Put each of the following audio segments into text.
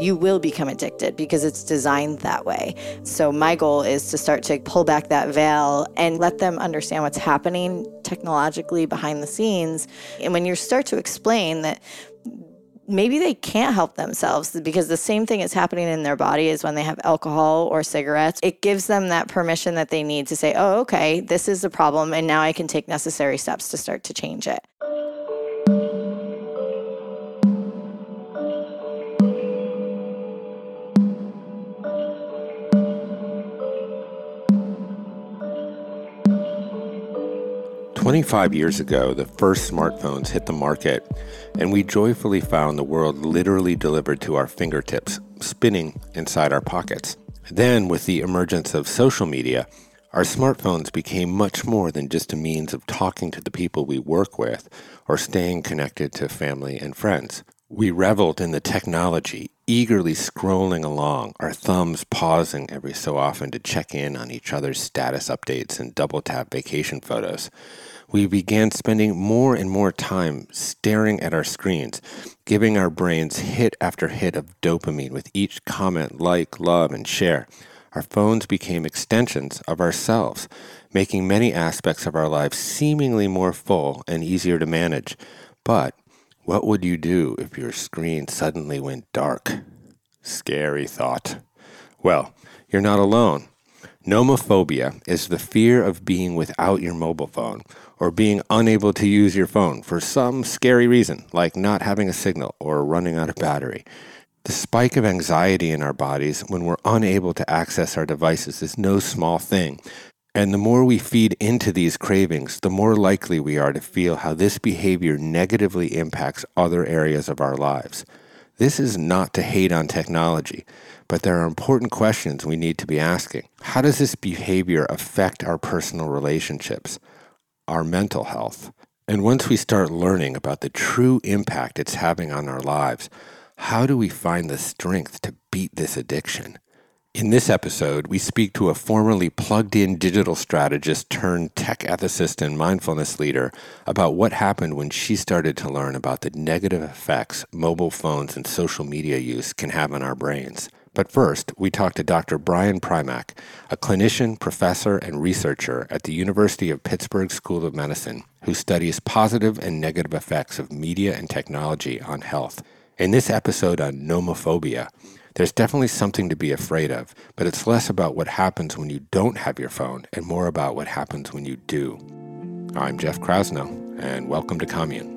you will become addicted because it's designed that way. So, my goal is to start to pull back that veil and let them understand what's happening technologically behind the scenes. And when you start to explain that maybe they can't help themselves because the same thing is happening in their body as when they have alcohol or cigarettes. It gives them that permission that they need to say, oh, okay, this is a problem, and now I can take necessary steps to start to change it. 25 years ago, the first smartphones hit the market, and we joyfully found the world literally delivered to our fingertips, spinning inside our pockets. Then, with the emergence of social media, our smartphones became much more than just a means of talking to the people we work with or staying connected to family and friends. We reveled in the technology, eagerly scrolling along, our thumbs pausing every so often to check in on each other's status updates and double tap vacation photos we began spending more and more time staring at our screens, giving our brains hit after hit of dopamine with each comment, like, love, and share. Our phones became extensions of ourselves, making many aspects of our lives seemingly more full and easier to manage. But what would you do if your screen suddenly went dark? Scary thought. Well, you're not alone. Nomophobia is the fear of being without your mobile phone or being unable to use your phone for some scary reason, like not having a signal or running out of battery. The spike of anxiety in our bodies when we're unable to access our devices is no small thing. And the more we feed into these cravings, the more likely we are to feel how this behavior negatively impacts other areas of our lives. This is not to hate on technology, but there are important questions we need to be asking. How does this behavior affect our personal relationships? our mental health. And once we start learning about the true impact it's having on our lives, how do we find the strength to beat this addiction? In this episode, we speak to a formerly plugged in digital strategist turned tech ethicist and mindfulness leader about what happened when she started to learn about the negative effects mobile phones and social media use can have on our brains. But first, we talk to Dr. Brian Primack, a clinician, professor, and researcher at the University of Pittsburgh School of Medicine, who studies positive and negative effects of media and technology on health. In this episode on nomophobia, there's definitely something to be afraid of, but it's less about what happens when you don't have your phone and more about what happens when you do. I'm Jeff Krasno, and welcome to Commune.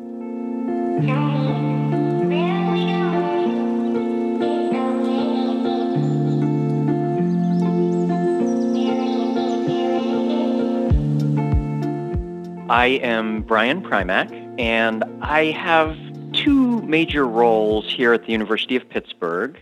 I am Brian Primack, and I have two major roles here at the University of Pittsburgh.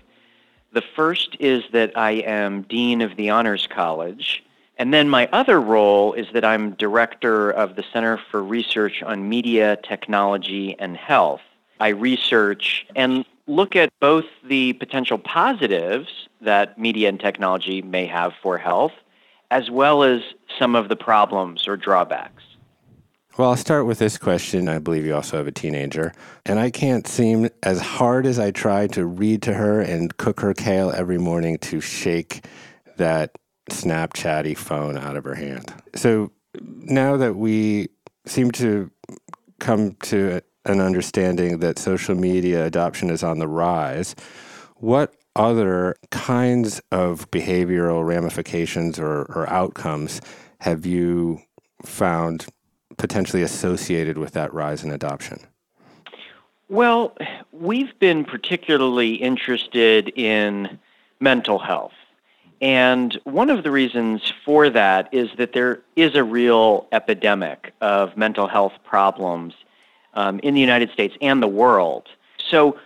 The first is that I am Dean of the Honors College, and then my other role is that I'm Director of the Center for Research on Media, Technology, and Health. I research and look at both the potential positives that media and technology may have for health, as well as some of the problems or drawbacks. Well, I'll start with this question. I believe you also have a teenager. And I can't seem, as hard as I try to read to her and cook her kale every morning, to shake that Snapchatty phone out of her hand. So now that we seem to come to an understanding that social media adoption is on the rise, what other kinds of behavioral ramifications or, or outcomes have you found potentially associated with that rise in adoption? Well, we've been particularly interested in mental health. And one of the reasons for that is that there is a real epidemic of mental health problems um, in the United States and the world. So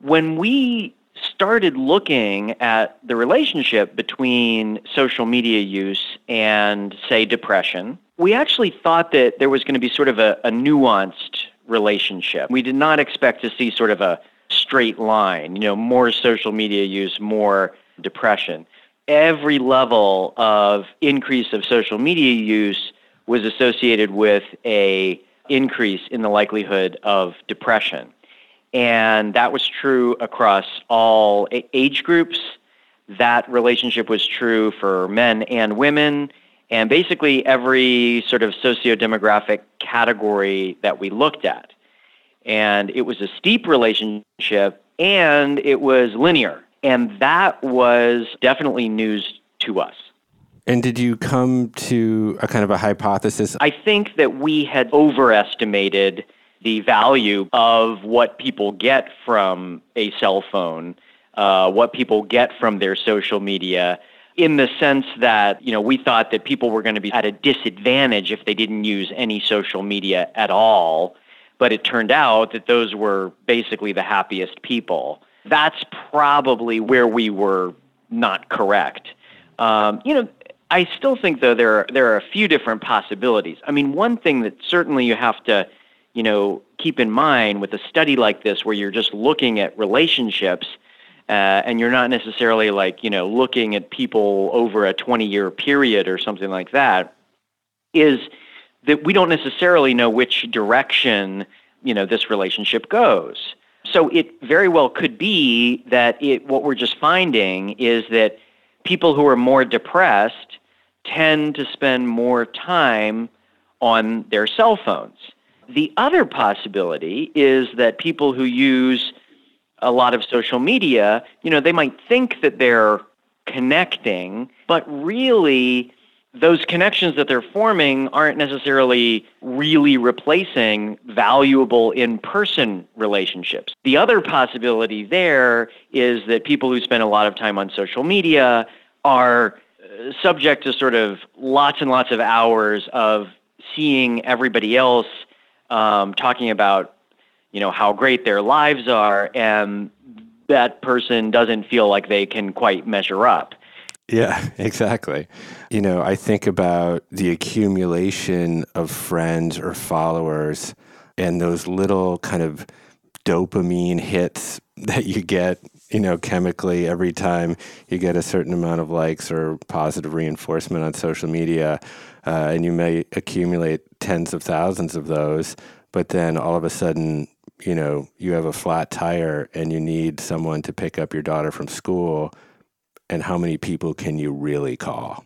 when we started looking at the relationship between social media use and, say, depression, we actually thought that there was going to be sort of a, a nuanced relationship. We did not expect to see sort of a straight line, you know, more social media use, more depression. Every level of increase of social media use was associated with a increase in the likelihood of depression. And that was true across all age groups. That relationship was true for men and women, and basically every sort of socio-demographic category that we looked at. And it was a steep relationship and it was linear. And that was definitely news to us. And did you come to a kind of a hypothesis? I think that we had overestimated the value of what people get from a cell phone, uh, what people get from their social media, in the sense that you know we thought that people were going to be at a disadvantage if they didn't use any social media at all, but it turned out that those were basically the happiest people. That's probably where we were not correct. Um, you know, I still think though there are, there are a few different possibilities. I mean, one thing that certainly you have to, you know, keep in mind with a study like this, where you're just looking at relationships, uh, and you're not necessarily like you know looking at people over a 20 year period or something like that, is that we don't necessarily know which direction you know this relationship goes. So it very well could be that it what we're just finding is that people who are more depressed tend to spend more time on their cell phones. The other possibility is that people who use a lot of social media, you know, they might think that they're connecting, but really those connections that they're forming aren't necessarily really replacing valuable in person relationships. The other possibility there is that people who spend a lot of time on social media are uh, subject to sort of lots and lots of hours of seeing everybody else um, talking about you know how great their lives are and that person doesn't feel like they can quite measure up yeah, exactly. You know, I think about the accumulation of friends or followers and those little kind of dopamine hits that you get, you know, chemically every time you get a certain amount of likes or positive reinforcement on social media. Uh, and you may accumulate tens of thousands of those, but then all of a sudden, you know, you have a flat tire and you need someone to pick up your daughter from school and how many people can you really call?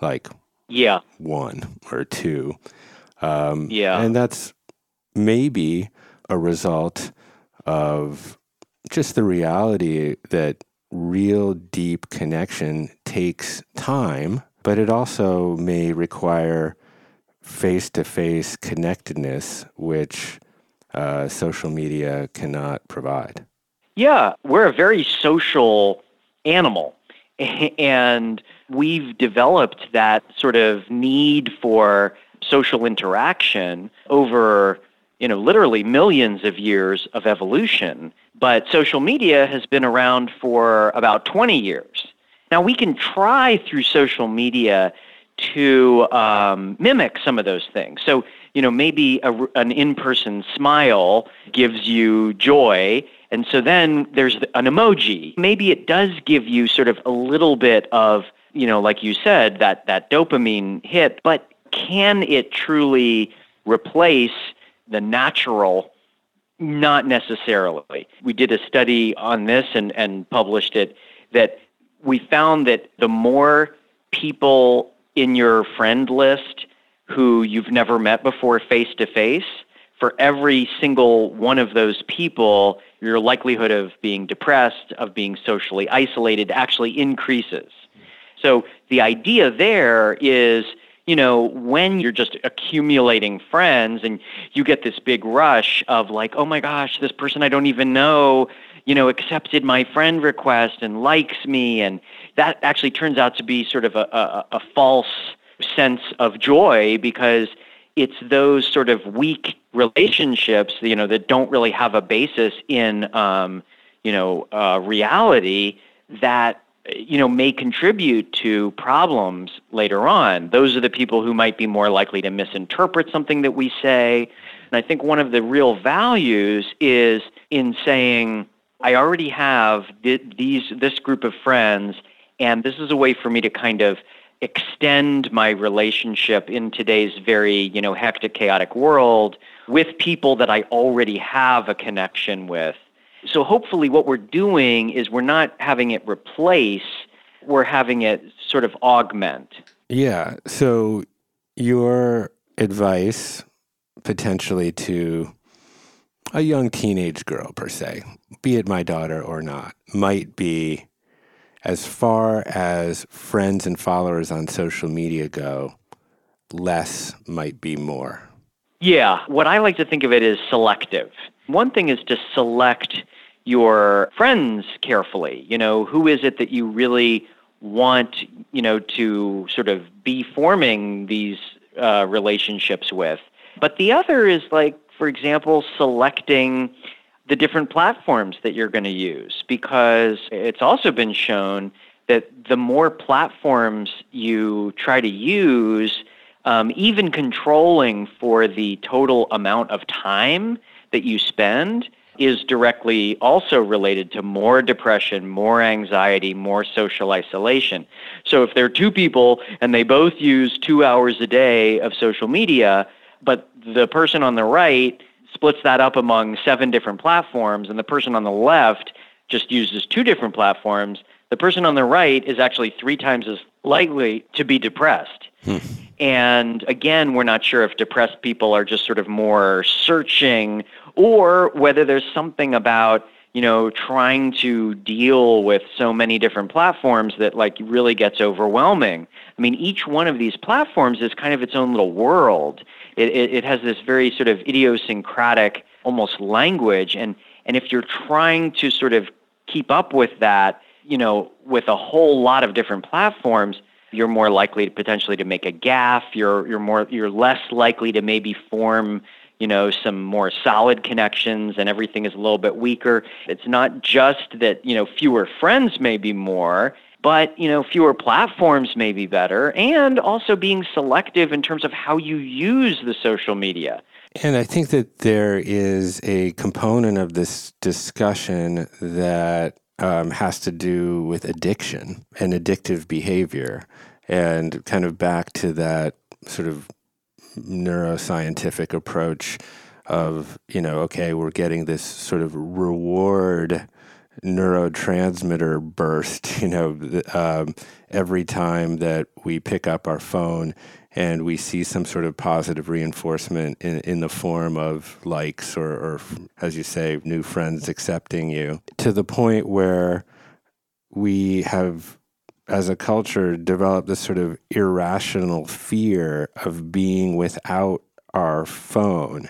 Like, yeah, one or two. Um, yeah, and that's maybe a result of just the reality that real deep connection takes time, but it also may require face to face connectedness, which uh, social media cannot provide. Yeah, we're a very social animal. And we've developed that sort of need for social interaction over, you know, literally millions of years of evolution. But social media has been around for about 20 years. Now, we can try through social media to um, mimic some of those things. So, you know, maybe a, an in person smile gives you joy, and so then there's an emoji. Maybe it does give you sort of a little bit of, you know, like you said, that, that dopamine hit, but can it truly replace the natural? Not necessarily. We did a study on this and, and published it that we found that the more people in your friend list who you've never met before face to face, for every single one of those people, your likelihood of being depressed, of being socially isolated actually increases. So the idea there is, you know, when you're just accumulating friends and you get this big rush of like, oh my gosh, this person I don't even know, you know, accepted my friend request and likes me. And that actually turns out to be sort of a, a, a false sense of joy because it's those sort of weak relationships, you know, that don't really have a basis in, um, you know, uh, reality that you know may contribute to problems later on. Those are the people who might be more likely to misinterpret something that we say. And I think one of the real values is in saying, I already have these this group of friends, and this is a way for me to kind of extend my relationship in today's very, you know, hectic, chaotic world with people that I already have a connection with. So hopefully what we're doing is we're not having it replace, we're having it sort of augment. Yeah. So your advice potentially to a young teenage girl per se, be it my daughter or not, might be as far as friends and followers on social media go, less might be more. Yeah, what I like to think of it is selective. One thing is to select your friends carefully. You know, who is it that you really want, you know, to sort of be forming these uh, relationships with? But the other is like, for example, selecting the different platforms that you're going to use because it's also been shown that the more platforms you try to use, um, even controlling for the total amount of time that you spend is directly also related to more depression, more anxiety, more social isolation. So if there are two people and they both use two hours a day of social media, but the person on the right splits that up among seven different platforms, and the person on the left just uses two different platforms, the person on the right is actually three times as likely to be depressed. Hmm. And again, we're not sure if depressed people are just sort of more searching or whether there's something about you know trying to deal with so many different platforms that like really gets overwhelming i mean each one of these platforms is kind of its own little world it, it, it has this very sort of idiosyncratic, almost language. And, and if you're trying to sort of keep up with that, you know, with a whole lot of different platforms, you're more likely to potentially to make a gaffe. You're you're more you're less likely to maybe form you know some more solid connections and everything is a little bit weaker. It's not just that you know fewer friends may be more but you know fewer platforms may be better and also being selective in terms of how you use the social media and i think that there is a component of this discussion that um, has to do with addiction and addictive behavior and kind of back to that sort of neuroscientific approach of you know okay we're getting this sort of reward neurotransmitter burst, you know, um, every time that we pick up our phone and we see some sort of positive reinforcement in, in the form of likes or, or, as you say, new friends accepting you, to the point where we have, as a culture, developed this sort of irrational fear of being without our phone.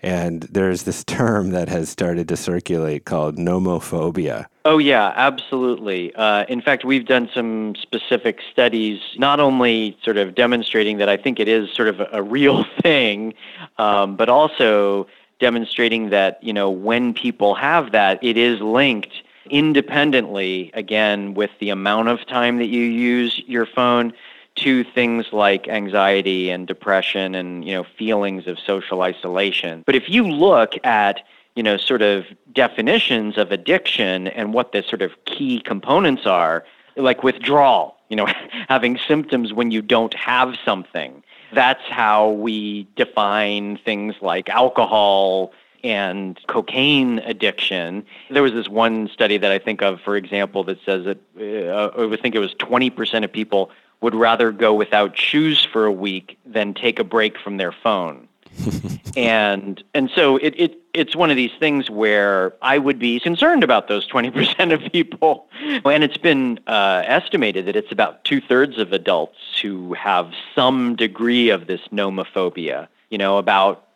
And there's this term that has started to circulate called nomophobia. Oh, yeah, absolutely. Uh, in fact, we've done some specific studies, not only sort of demonstrating that I think it is sort of a, real thing, um, but also demonstrating that, you know, when people have that, it is linked independently, again, with the amount of time that you use your phone to things like anxiety and depression and you know feelings of social isolation. But if you look at you know sort of definitions of addiction and what the sort of key components are, like withdrawal, you know, having symptoms when you don't have something. That's how we define things like alcohol and cocaine addiction. There was this one study that I think of, for example, that says that uh, I think it was 20% of people would rather go without shoes for a week than take a break from their phone. and and so it, it it's one of these things where I would be concerned about those 20% of people. And it's been uh, estimated that it's about two thirds of adults who have some degree of this nomophobia. You know, about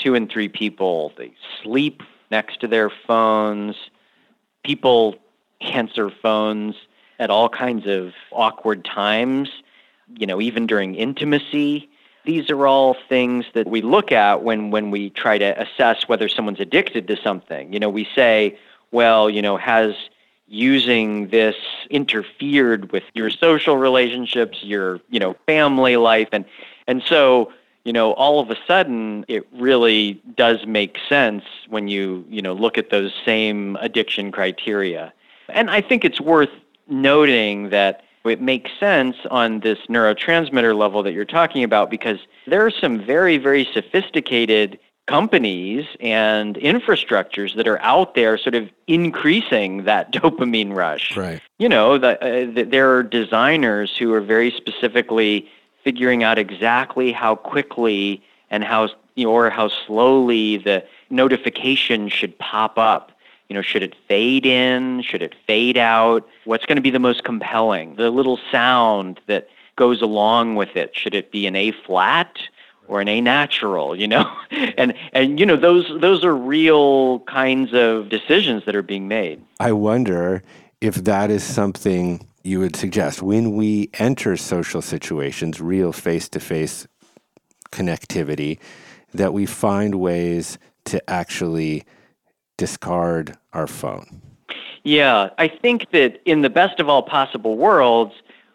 two and three people, they sleep next to their phones. People answer phones at all kinds of awkward times, you know, even during intimacy. These are all things that we look at when, when we try to assess whether someone's addicted to something. You know, we say, well, you know, has using this interfered with your social relationships, your, you know, family life and and so, you know, all of a sudden it really does make sense when you, you know, look at those same addiction criteria. And I think it's worth noting that It makes sense on this neurotransmitter level that you're talking about because there are some very, very sophisticated companies and infrastructures that are out there sort of increasing that dopamine rush. Right. You know, the, uh, the, there are designers who are very specifically figuring out exactly how quickly and how or how slowly the notification should pop up. You know, should it fade in? Should it fade out? What's going to be the most compelling? The little sound that goes along with it. Should it be an A flat or an A natural? You know, and and you know those those are real kinds of decisions that are being made. I wonder if that is something you would suggest when we enter social situations, real face to face connectivity, that we find ways to actually discard our phone. Yeah, I think that in the best of all possible worlds,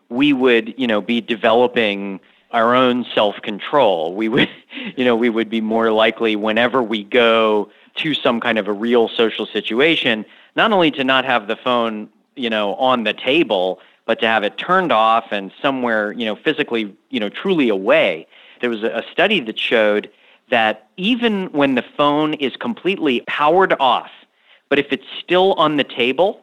we would, you know, be developing our own self-control. We would, you know, we would be more likely whenever we go to some kind of a real social situation, not only to not have the phone you know, on the table, but to have it turned off and somewhere, you know, physically, you know, truly away. There was a study that showed that even when the phone is completely powered off, but if it's still on the table,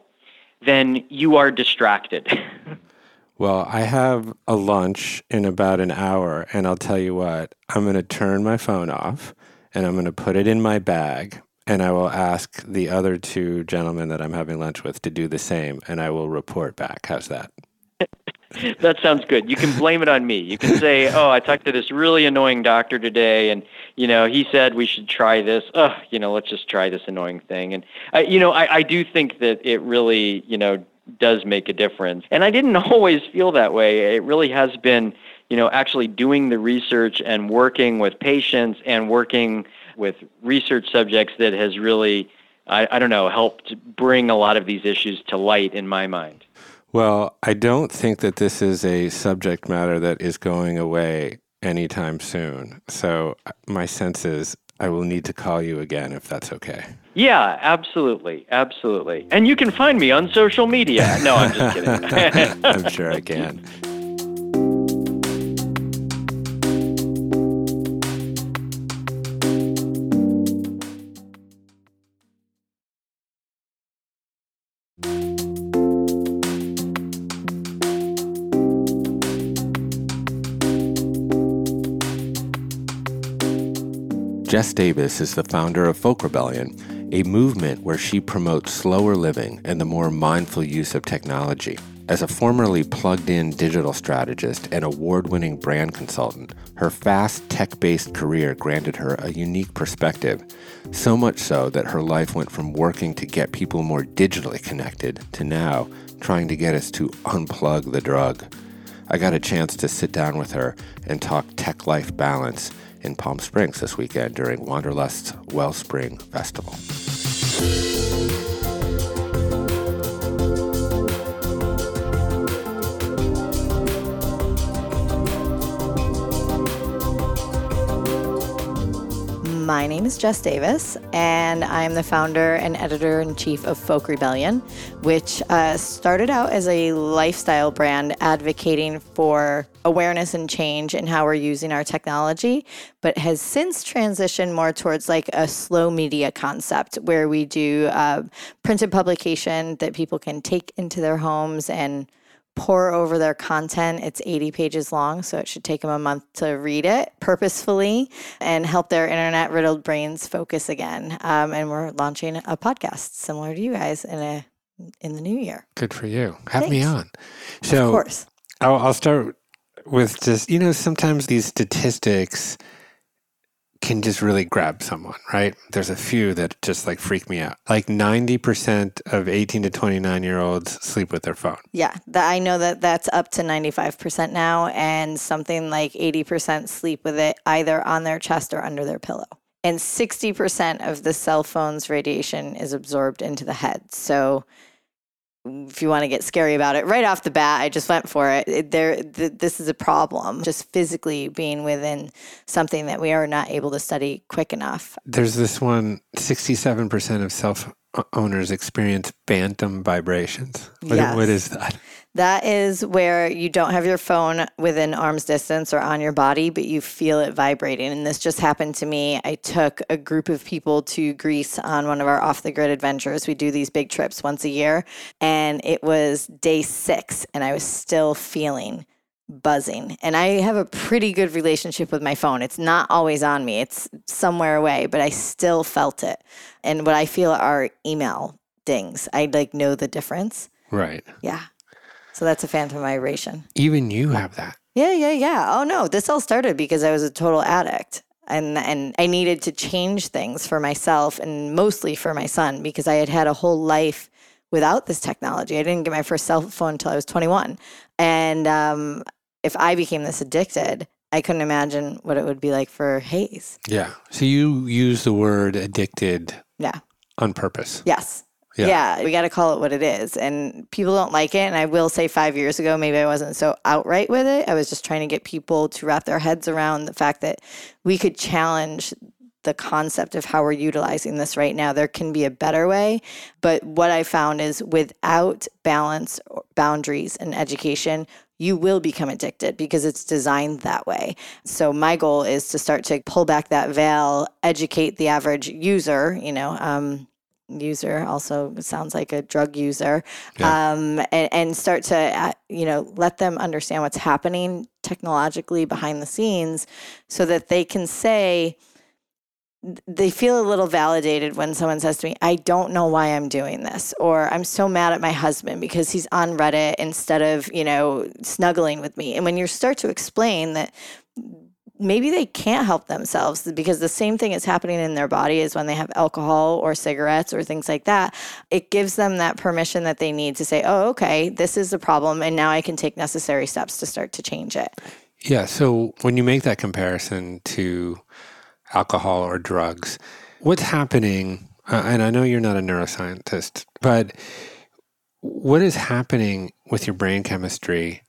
then you are distracted. well, I have a lunch in about an hour, and I'll tell you what, I'm going to turn my phone off and I'm going to put it in my bag and I will ask the other two gentlemen that I'm having lunch with to do the same, and I will report back. How's that? that sounds good. You can blame it on me. You can say, "Oh, I talked to this really annoying doctor today, and you know, he said we should try this. Oh, you know, let's just try this annoying thing." And I, you know, I, I do think that it really, you know, does make a difference. And I didn't always feel that way. It really has been, you know, actually doing the research and working with patients and working with research subjects that has really, I, I don't know, helped bring a lot of these issues to light in my mind. Well, I don't think that this is a subject matter that is going away anytime soon. So uh, my sense is I will need to call you again if that's okay. Yeah, absolutely. Absolutely. And you can find me on social media. No, I'm just kidding. I'm sure I can. Jess Davis is the founder of Folk Rebellion, a movement where she promotes slower living and the more mindful use of technology. As a formerly plugged in digital strategist and award winning brand consultant, her fast tech based career granted her a unique perspective, so much so that her life went from working to get people more digitally connected to now trying to get us to unplug the drug. I got a chance to sit down with her and talk tech life balance in Palm Springs this weekend during Wanderlust's Wellspring Festival. My name is Jess Davis, and I'm the founder and editor in chief of Folk Rebellion, which uh, started out as a lifestyle brand advocating for awareness and change in how we're using our technology, but has since transitioned more towards like a slow media concept where we do uh, printed publication that people can take into their homes and pore over their content. It's 80 pages long, so it should take them a month to read it purposefully and help their internet riddled brains focus again. Um, and we're launching a podcast similar to you guys in a in the new year. Good for you. Have Thanks. me on. So, of course. I'll, I'll start with just you know sometimes these statistics can just really grab someone, right? There's a few that just like freak me out. Like 90% of 18 to 29 year olds sleep with their phone. Yeah, I know that that's up to 95% now and something like 80% sleep with it either on their chest or under their pillow. And 60% of the cell phone's radiation is absorbed into the head. So if you want to get scary about it, right off the bat, I just went for it. there, th- this is a problem. Just physically being within something that we are not able to study quick enough. There's this one 67% of self owners experience phantom vibrations. What, Yes. what is that? That is where you don't have your phone within arm's distance or on your body, but you feel it vibrating. And this just happened to me. I took a group of people to Greece on one of our off the grid adventures. We do these big trips once a year. And it was day six, and I was still feeling buzzing. And I have a pretty good relationship with my phone. It's not always on me, it's somewhere away, but I still felt it. And what I feel are email dings. I like know the difference. Right. Yeah. So that's a phantom vibration. Even you have that. Yeah, yeah, yeah. Oh no, this all started because I was a total addict. And and I needed to change things for myself and mostly for my son because I had had a whole life without this technology. I didn't get my first cell phone until I was 21. And um, if I became this addicted, I couldn't imagine what it would be like for Hayes. Yeah. So you use the word addicted Yeah. on purpose. Yes. Yeah. Yeah. we got to call it what it is. And people don't like it. And I will say, five years ago, maybe I wasn't so outright with it. I was just trying to get people to wrap their heads around the fact that we could challenge the concept of how we're utilizing this right now. There can be a better way. But what I found is without balance, or boundaries, and education, you will become addicted because it's designed that way. So my goal is to start to pull back that veil, educate the average user, you know, um, user also sounds like a drug user Yeah. um, and, and start to uh, you know let them understand what's happening technologically behind the scenes so that they can say they feel a little validated when someone says to me, I don't know why I'm doing this, or I'm so mad at my husband because he's on Reddit instead of, you know, snuggling with me. And when you start to explain that maybe they can't help themselves because the same thing is happening in their body as when they have alcohol or cigarettes or things like that, it gives them that permission that they need to say, oh, okay, this is a problem. And now I can take necessary steps to start to change it. Yeah. So when you make that comparison to alcohol or drugs, what's happening? Uh, and I know you're not a neuroscientist, but what is happening with your brain chemistry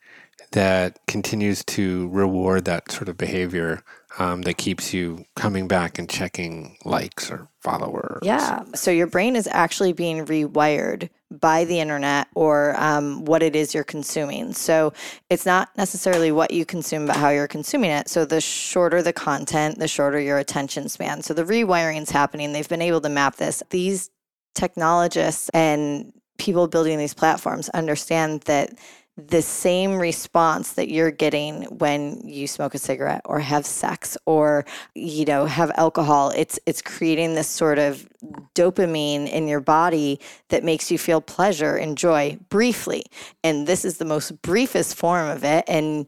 that continues to reward that sort of behavior um, that keeps you coming back and checking likes or followers? Yeah. So your brain is actually being rewired by the internet or um, what it is you're consuming. So it's not necessarily what you consume, but how you're consuming it. So the shorter the content, the shorter your attention span. So the rewiring is happening. They've been able to map this. These technologists and people building these platforms understand that the same response that you're getting when you smoke a cigarette or have sex or you know have alcohol. It's it's creating this sort of dopamine in your body that makes you feel pleasure and joy briefly. And this is the most briefest form of it. And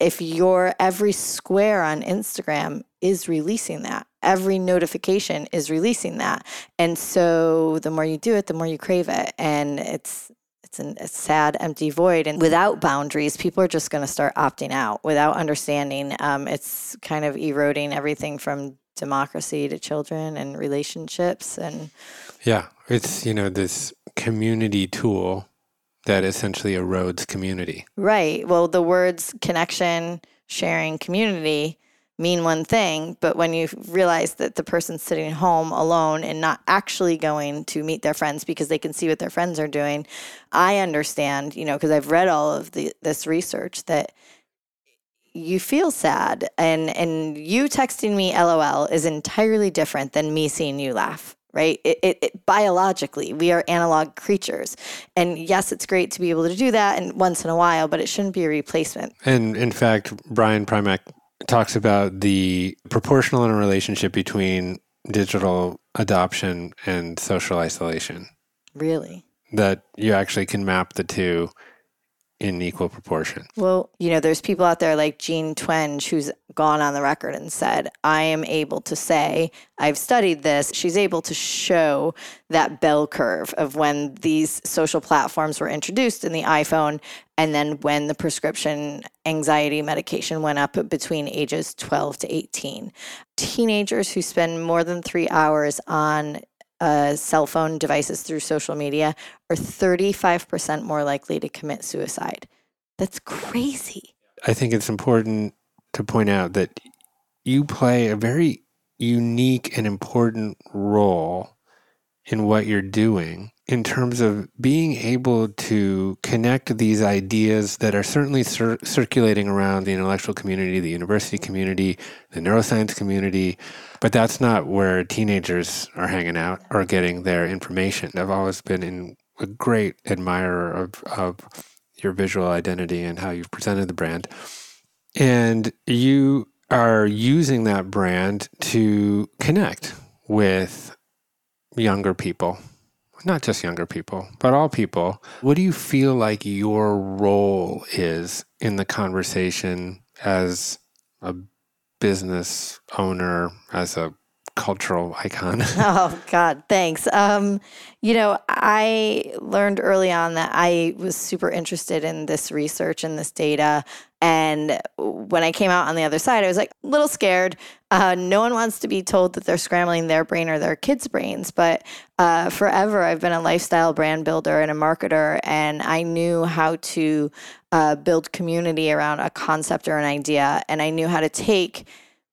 if your every square on Instagram is releasing that every notification is releasing that. And so the more you do it the more you crave it. And it's it's an, a sad, empty void. And without boundaries, people are just going to start opting out without understanding. Um, it's kind of eroding everything from democracy to children and relationships. And Yeah. It's, you know, this community tool that essentially erodes community. right. Well, the words connection, sharing, community mean one thing, but when you realize that the person's sitting home alone and not actually going to meet their friends because they can see what their friends are doing, I understand, you know, because I've read all of the, this research that you feel sad and and you texting me lol is entirely different than me seeing you laugh right? It, it, it biologically we are analog creatures. And yes it's great to be able to do that and once in a while but it shouldn't be a replacement. And in fact, Brian Primack talks about the proportional interrelationship between digital adoption and social isolation, really? That you actually can map the two in equal proportion. Well, you know, there's people out there like Jean Twenge who's gone on the record and said, I am able to say, I've studied this. She's able to show that bell curve of when these social platforms were introduced in the iPhone and then when the prescription anxiety medication went up between ages 12 to 18. Teenagers who spend more than three hours on uh, cell phone devices through social media are 35% more likely to commit suicide. That's crazy. I think it's important to point out that you play a very unique and important role in what you're doing in terms of being able to connect these ideas that are certainly cir- circulating around the intellectual community, the university community, the neuroscience community, but that's not where teenagers are hanging out or getting their information. I've always been in a great admirer of, of your visual identity and how you've presented the brand. And you are using that brand to connect with younger people, not just younger people, but all people. What do you feel like your role is in the conversation as a business owner, as a cultural icon? oh God, thanks. Um, you know, I learned early on that I was super interested in this research and this data. And when I came out on the other side, I was like a little scared. Uh, no one wants to be told that they're scrambling their brain or their kids' brains. But uh, forever, I've been a lifestyle brand builder and a marketer, and I knew how to uh, build community around a concept or an idea. And I knew how to take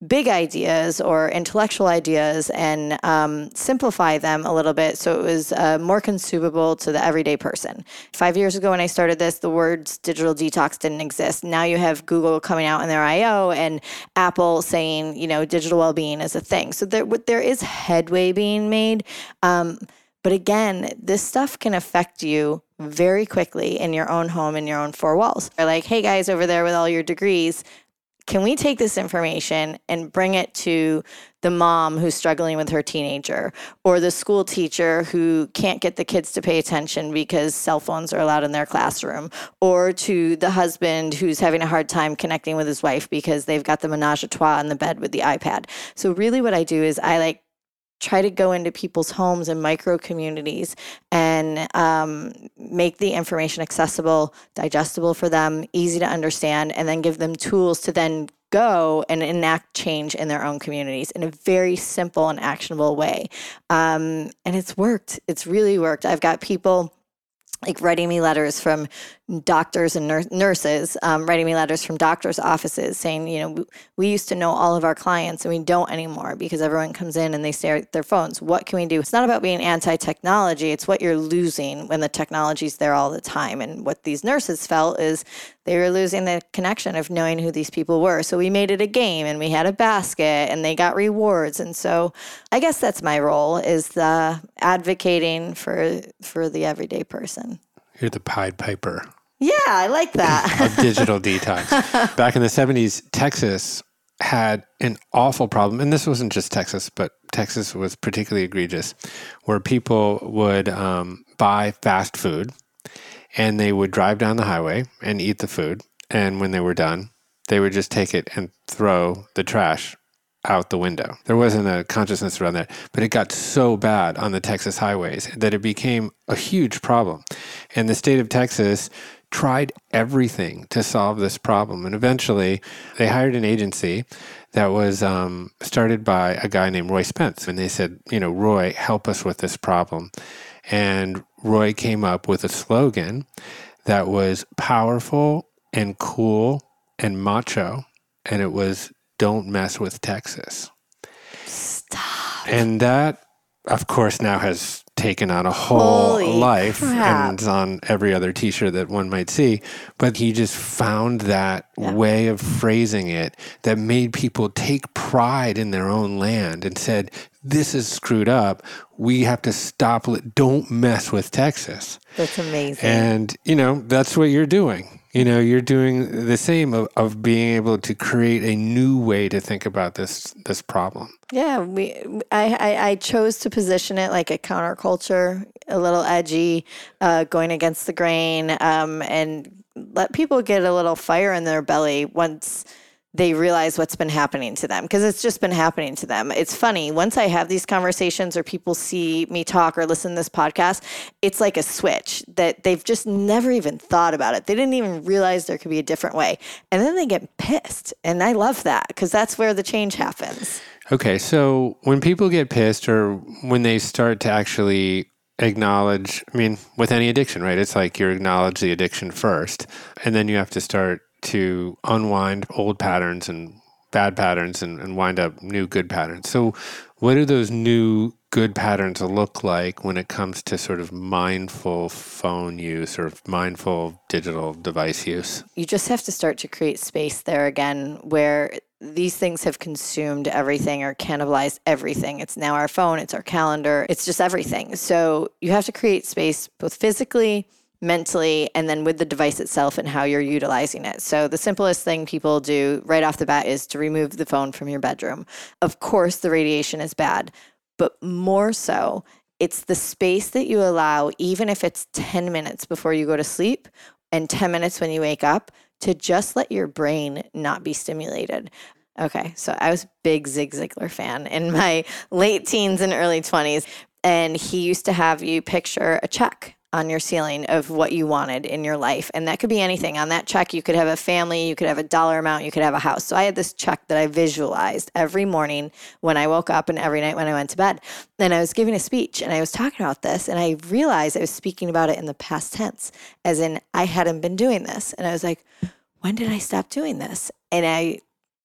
big ideas or intellectual ideas and um, simplify them a little bit so it was uh, more consumable to the everyday person. Five years ago, when I started this, the words digital detox didn't exist. Now you have Google coming out in their I/O and Apple saying, you know, digital well-being is a thing. So there, there is headway being made. Um, but again, this stuff can affect you very quickly in your own home, in your own four walls. They're like, hey guys over there with all your degrees, can we take this information and bring it to the mom who's struggling with her teenager or the school teacher who can't get the kids to pay attention because cell phones are allowed in their classroom or to the husband who's having a hard time connecting with his wife because they've got the menage a trois in the bed with the iPad. So really what I do is I like try to go into people's homes and micro communities and um, make the information accessible, digestible for them, easy to understand, and then give them tools to then go and enact change in their own communities in a very simple and actionable way. Um, and it's worked. It's really worked. I've got people like writing me letters from doctors and nur- nurses um, writing me letters from doctors' offices saying, you know, we, we, used to know all of our clients and we don't anymore because everyone comes in and they stare at their phones. What can we do? It's not about being anti technology, it's what you're losing when the technology's there all the time. And what these nurses felt is they were losing the connection of knowing who these people were. So we made it a game and we had a basket and they got rewards. And so I guess that's my role is the advocating for for the everyday person. You're the Pied Piper. Yeah, I like that. of digital detox. Back in the 70s, Texas had an awful problem, and this wasn't just Texas, but Texas was particularly egregious, where people would um, buy fast food and they would drive down the highway and eat the food. And when they were done, they would just take it and throw the trash out the window. There wasn't a consciousness around that, but it got so bad on the Texas highways that it became a huge problem. And the state of Texas tried everything to solve this problem. And eventually they hired an agency that was um, started by a guy named Roy Spence. And they said, you know, Roy, help us with this problem. And Roy came up with a slogan that was powerful and cool and macho. And it was, don't mess with Texas. Stop. And that, of course, now has taken on a whole Holy life crap. and on every other t-shirt that one might see but he just found that Yeah. way of phrasing it that made people take pride in their own land and said this is screwed up we have to stop it don't mess with texas. That's amazing. and you know that's what you're doing. You know you're doing the same of, of being able to create a new way to think about this this problem. Yeah, we I, I I chose to position it like a counterculture, a little edgy, uh, going against the grain, um, and let people get a little fire in their belly once they realize what's been happening to them because it's just been happening to them. It's funny once I have these conversations or people see me talk or listen to this podcast, it's like a switch that they've just never even thought about it. They didn't even realize there could be a different way, and then they get pissed, and I love that because that's where the change happens. Okay, so when people get pissed or when they start to actually acknowledge, I mean, with any addiction, right? It's like you acknowledge the addiction first, and then you have to start to unwind old patterns and bad patterns and, and wind up new good patterns. So, what do those new good patterns look like when it comes to sort of mindful phone use or mindful digital device use? You just have to start to create space there again where these things have consumed everything or cannibalized everything. It's now our phone, it's our calendar, it's just everything. So you have to create space both physically, mentally, and then with the device itself and how you're utilizing it. So the simplest thing people do right off the bat is to remove the phone from your bedroom. Of course, the radiation is bad, but more so, it's the space that you allow, even if it's 10 minutes before you go to sleep and 10 minutes when you wake up, to just let your brain not be stimulated. Okay, so I was a big Zig Ziglar fan in my late teens and early 20s. And he used to have you picture a check on your ceiling of what you wanted in your life. And that could be anything. On that check, you could have a family, you could have a dollar amount, you could have a house. So I had this check that I visualized every morning when I woke up and every night when I went to bed. And I was giving a speech and I was talking about this. And I realized I was speaking about it in the past tense, as in I hadn't been doing this. And I was like, when did I stop doing this? And I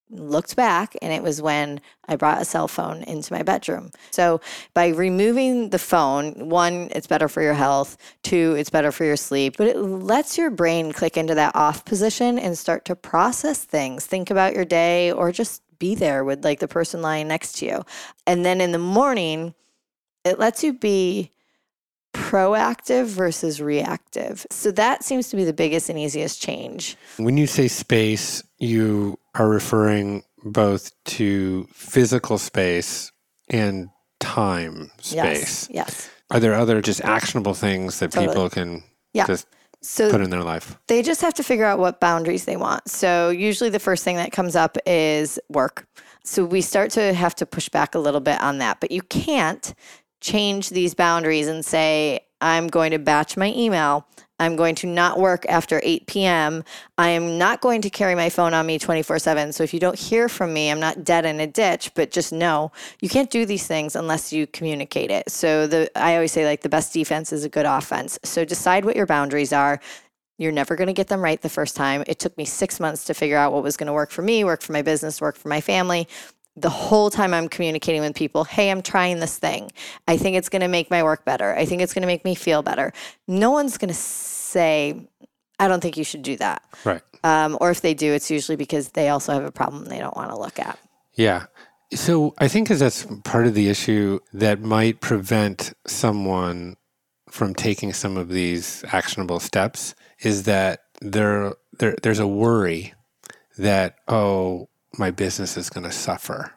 looked back and it was when I brought a cell phone into my bedroom. So by removing the phone, one, it's better for your health, two, it's better for your sleep, but it lets your brain click into that off position and start to process things, think about your day or just be there with like the person lying next to you. And then in the morning, it lets you be proactive versus reactive. So that seems to be the biggest and easiest change. When you say space, you are referring both to physical space and time space. Yes. yes. Are there other just actionable things that totally. people can yeah. just so put in their life? They just have to figure out what boundaries they want. So usually the first thing that comes up is work. So we start to have to push back a little bit on that, but you can't change these boundaries and say, I'm going to batch my email. I'm going to not work after 8 p.m. I am not going to carry my phone on me 24 7. So if you don't hear from me, I'm not dead in a ditch, but just know you can't do these things unless you communicate it. So the I always say like the best defense is a good offense. So decide what your boundaries are. You're never going to get them right the first time. It took me six months to figure out what was going to work for me, work for my business, work for my family the whole time I'm communicating with people, hey, I'm trying this thing. I think it's going to make my work better. I think it's going to make me feel better. No one's going to say, I don't think you should do that. Right. Um, or if they do, it's usually because they also have a problem they don't want to look at. Yeah. So I think as that's part of the issue that might prevent someone from taking some of these actionable steps is that there, there there's a worry that, oh, my business is going to suffer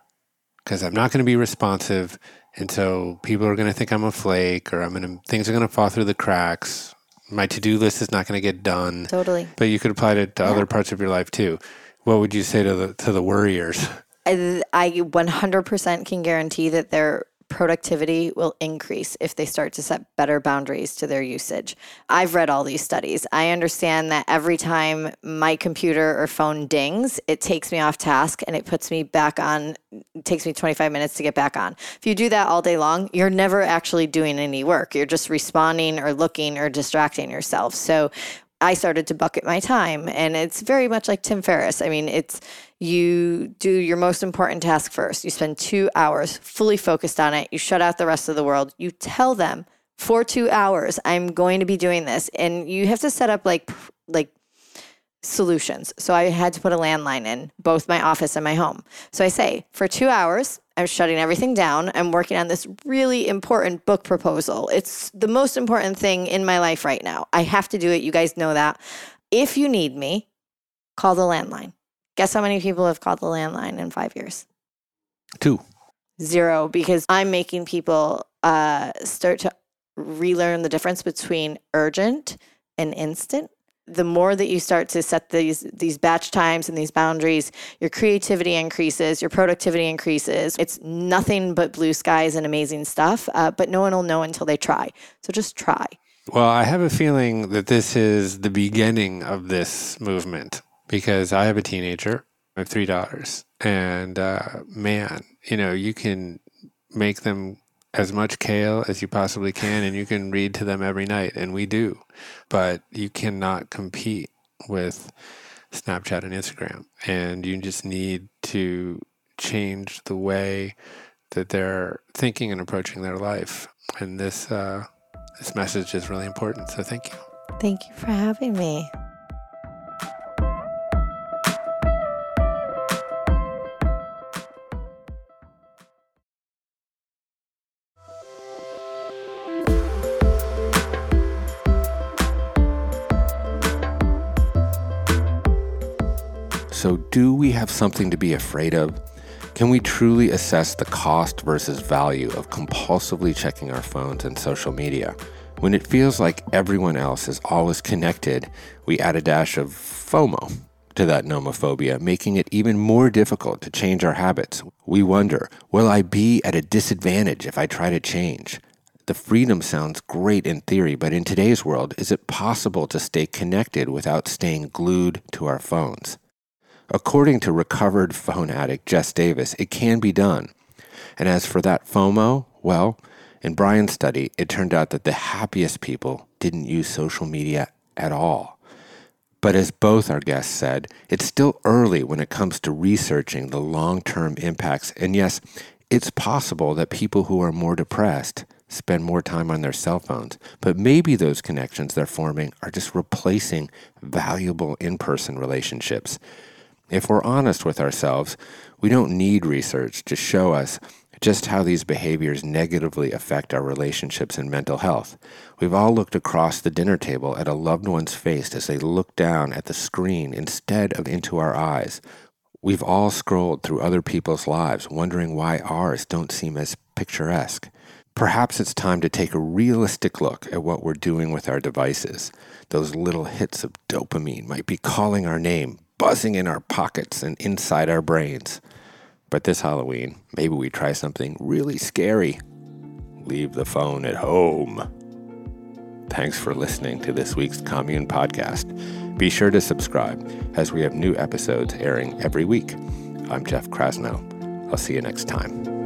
because I'm not going to be responsive. And so people are going to think I'm a flake or I'm going to, things are going to fall through the cracks. My to do list is not going to get done. Totally. But you could apply it to yeah. other parts of your life too. What would you say to the, to the worriers? I, I 100% can guarantee that they're productivity will increase if they start to set better boundaries to their usage. I've read all these studies. I understand that every time my computer or phone dings, it takes me off task and it puts me back on, takes me 25 minutes to get back on. If you do that all day long, you're never actually doing any work. You're just responding or looking or distracting yourself. So I started to bucket my time. And it's very much like Tim Ferriss. I mean, it's you do your most important task first. You spend two hours fully focused on it. You shut out the rest of the world. You tell them for two hours, I'm going to be doing this. And you have to set up like, like, solutions. So I had to put a landline in both my office and my home. So I say, for two hours, I'm shutting everything down. I'm working on this really important book proposal. It's the most important thing in my life right now. I have to do it. You guys know that. If you need me, call the landline. Guess how many people have called the landline in five years? Two. Zero, because I'm making people uh, start to relearn the difference between urgent and instant the more that you start to set these these batch times and these boundaries, your creativity increases, your productivity increases. It's nothing but blue skies and amazing stuff, uh, but no one will know until they try. So just try. Well, I have a feeling that this is the beginning of this movement because I have a teenager. I have three daughters, and uh, man, you know, you can make them as much kale as you possibly can and you can read to them every night and we do but you cannot compete with snapchat and instagram and you just need to change the way that they're thinking and approaching their life. And this uh, this message is really important. So thank you. Thank you for having me. So, do we have something to be afraid of? Can we truly assess the cost versus value of compulsively checking our phones and social media? When it feels like everyone else is always connected, we add a dash of FOMO to that nomophobia, making it even more difficult to change our habits. We wonder, will I be at a disadvantage if I try to change? The freedom sounds great in theory, but in today's world, is it possible to stay connected without staying glued to our phones? According to recovered phone addict Jess Davis, it can be done. And as for that FOMO, well, in Brian's study, it turned out that the happiest people didn't use social media at all. But as both our guests said, it's still early when it comes to researching the long term impacts. And yes, it's possible that people who are more depressed spend more time on their cell phones, but maybe those connections they're forming are just replacing valuable in person relationships. If we're honest with ourselves, we don't need research to show us just how these behaviors negatively affect our relationships and mental health. We've all looked across the dinner table at a loved one's face as they look down at the screen instead of into our eyes. We've all scrolled through other people's lives, wondering why ours don't seem as picturesque. Perhaps it's time to take a realistic look at what we're doing with our devices. Those little hits of dopamine might be calling our name, buzzing in our pockets and inside our brains. But this Halloween, maybe we try something really scary. Leave the phone at home. Thanks for listening to this week's Commune Podcast. Be sure to subscribe as we have new episodes airing every week. I'm Jeff Krasno. I'll see you next time.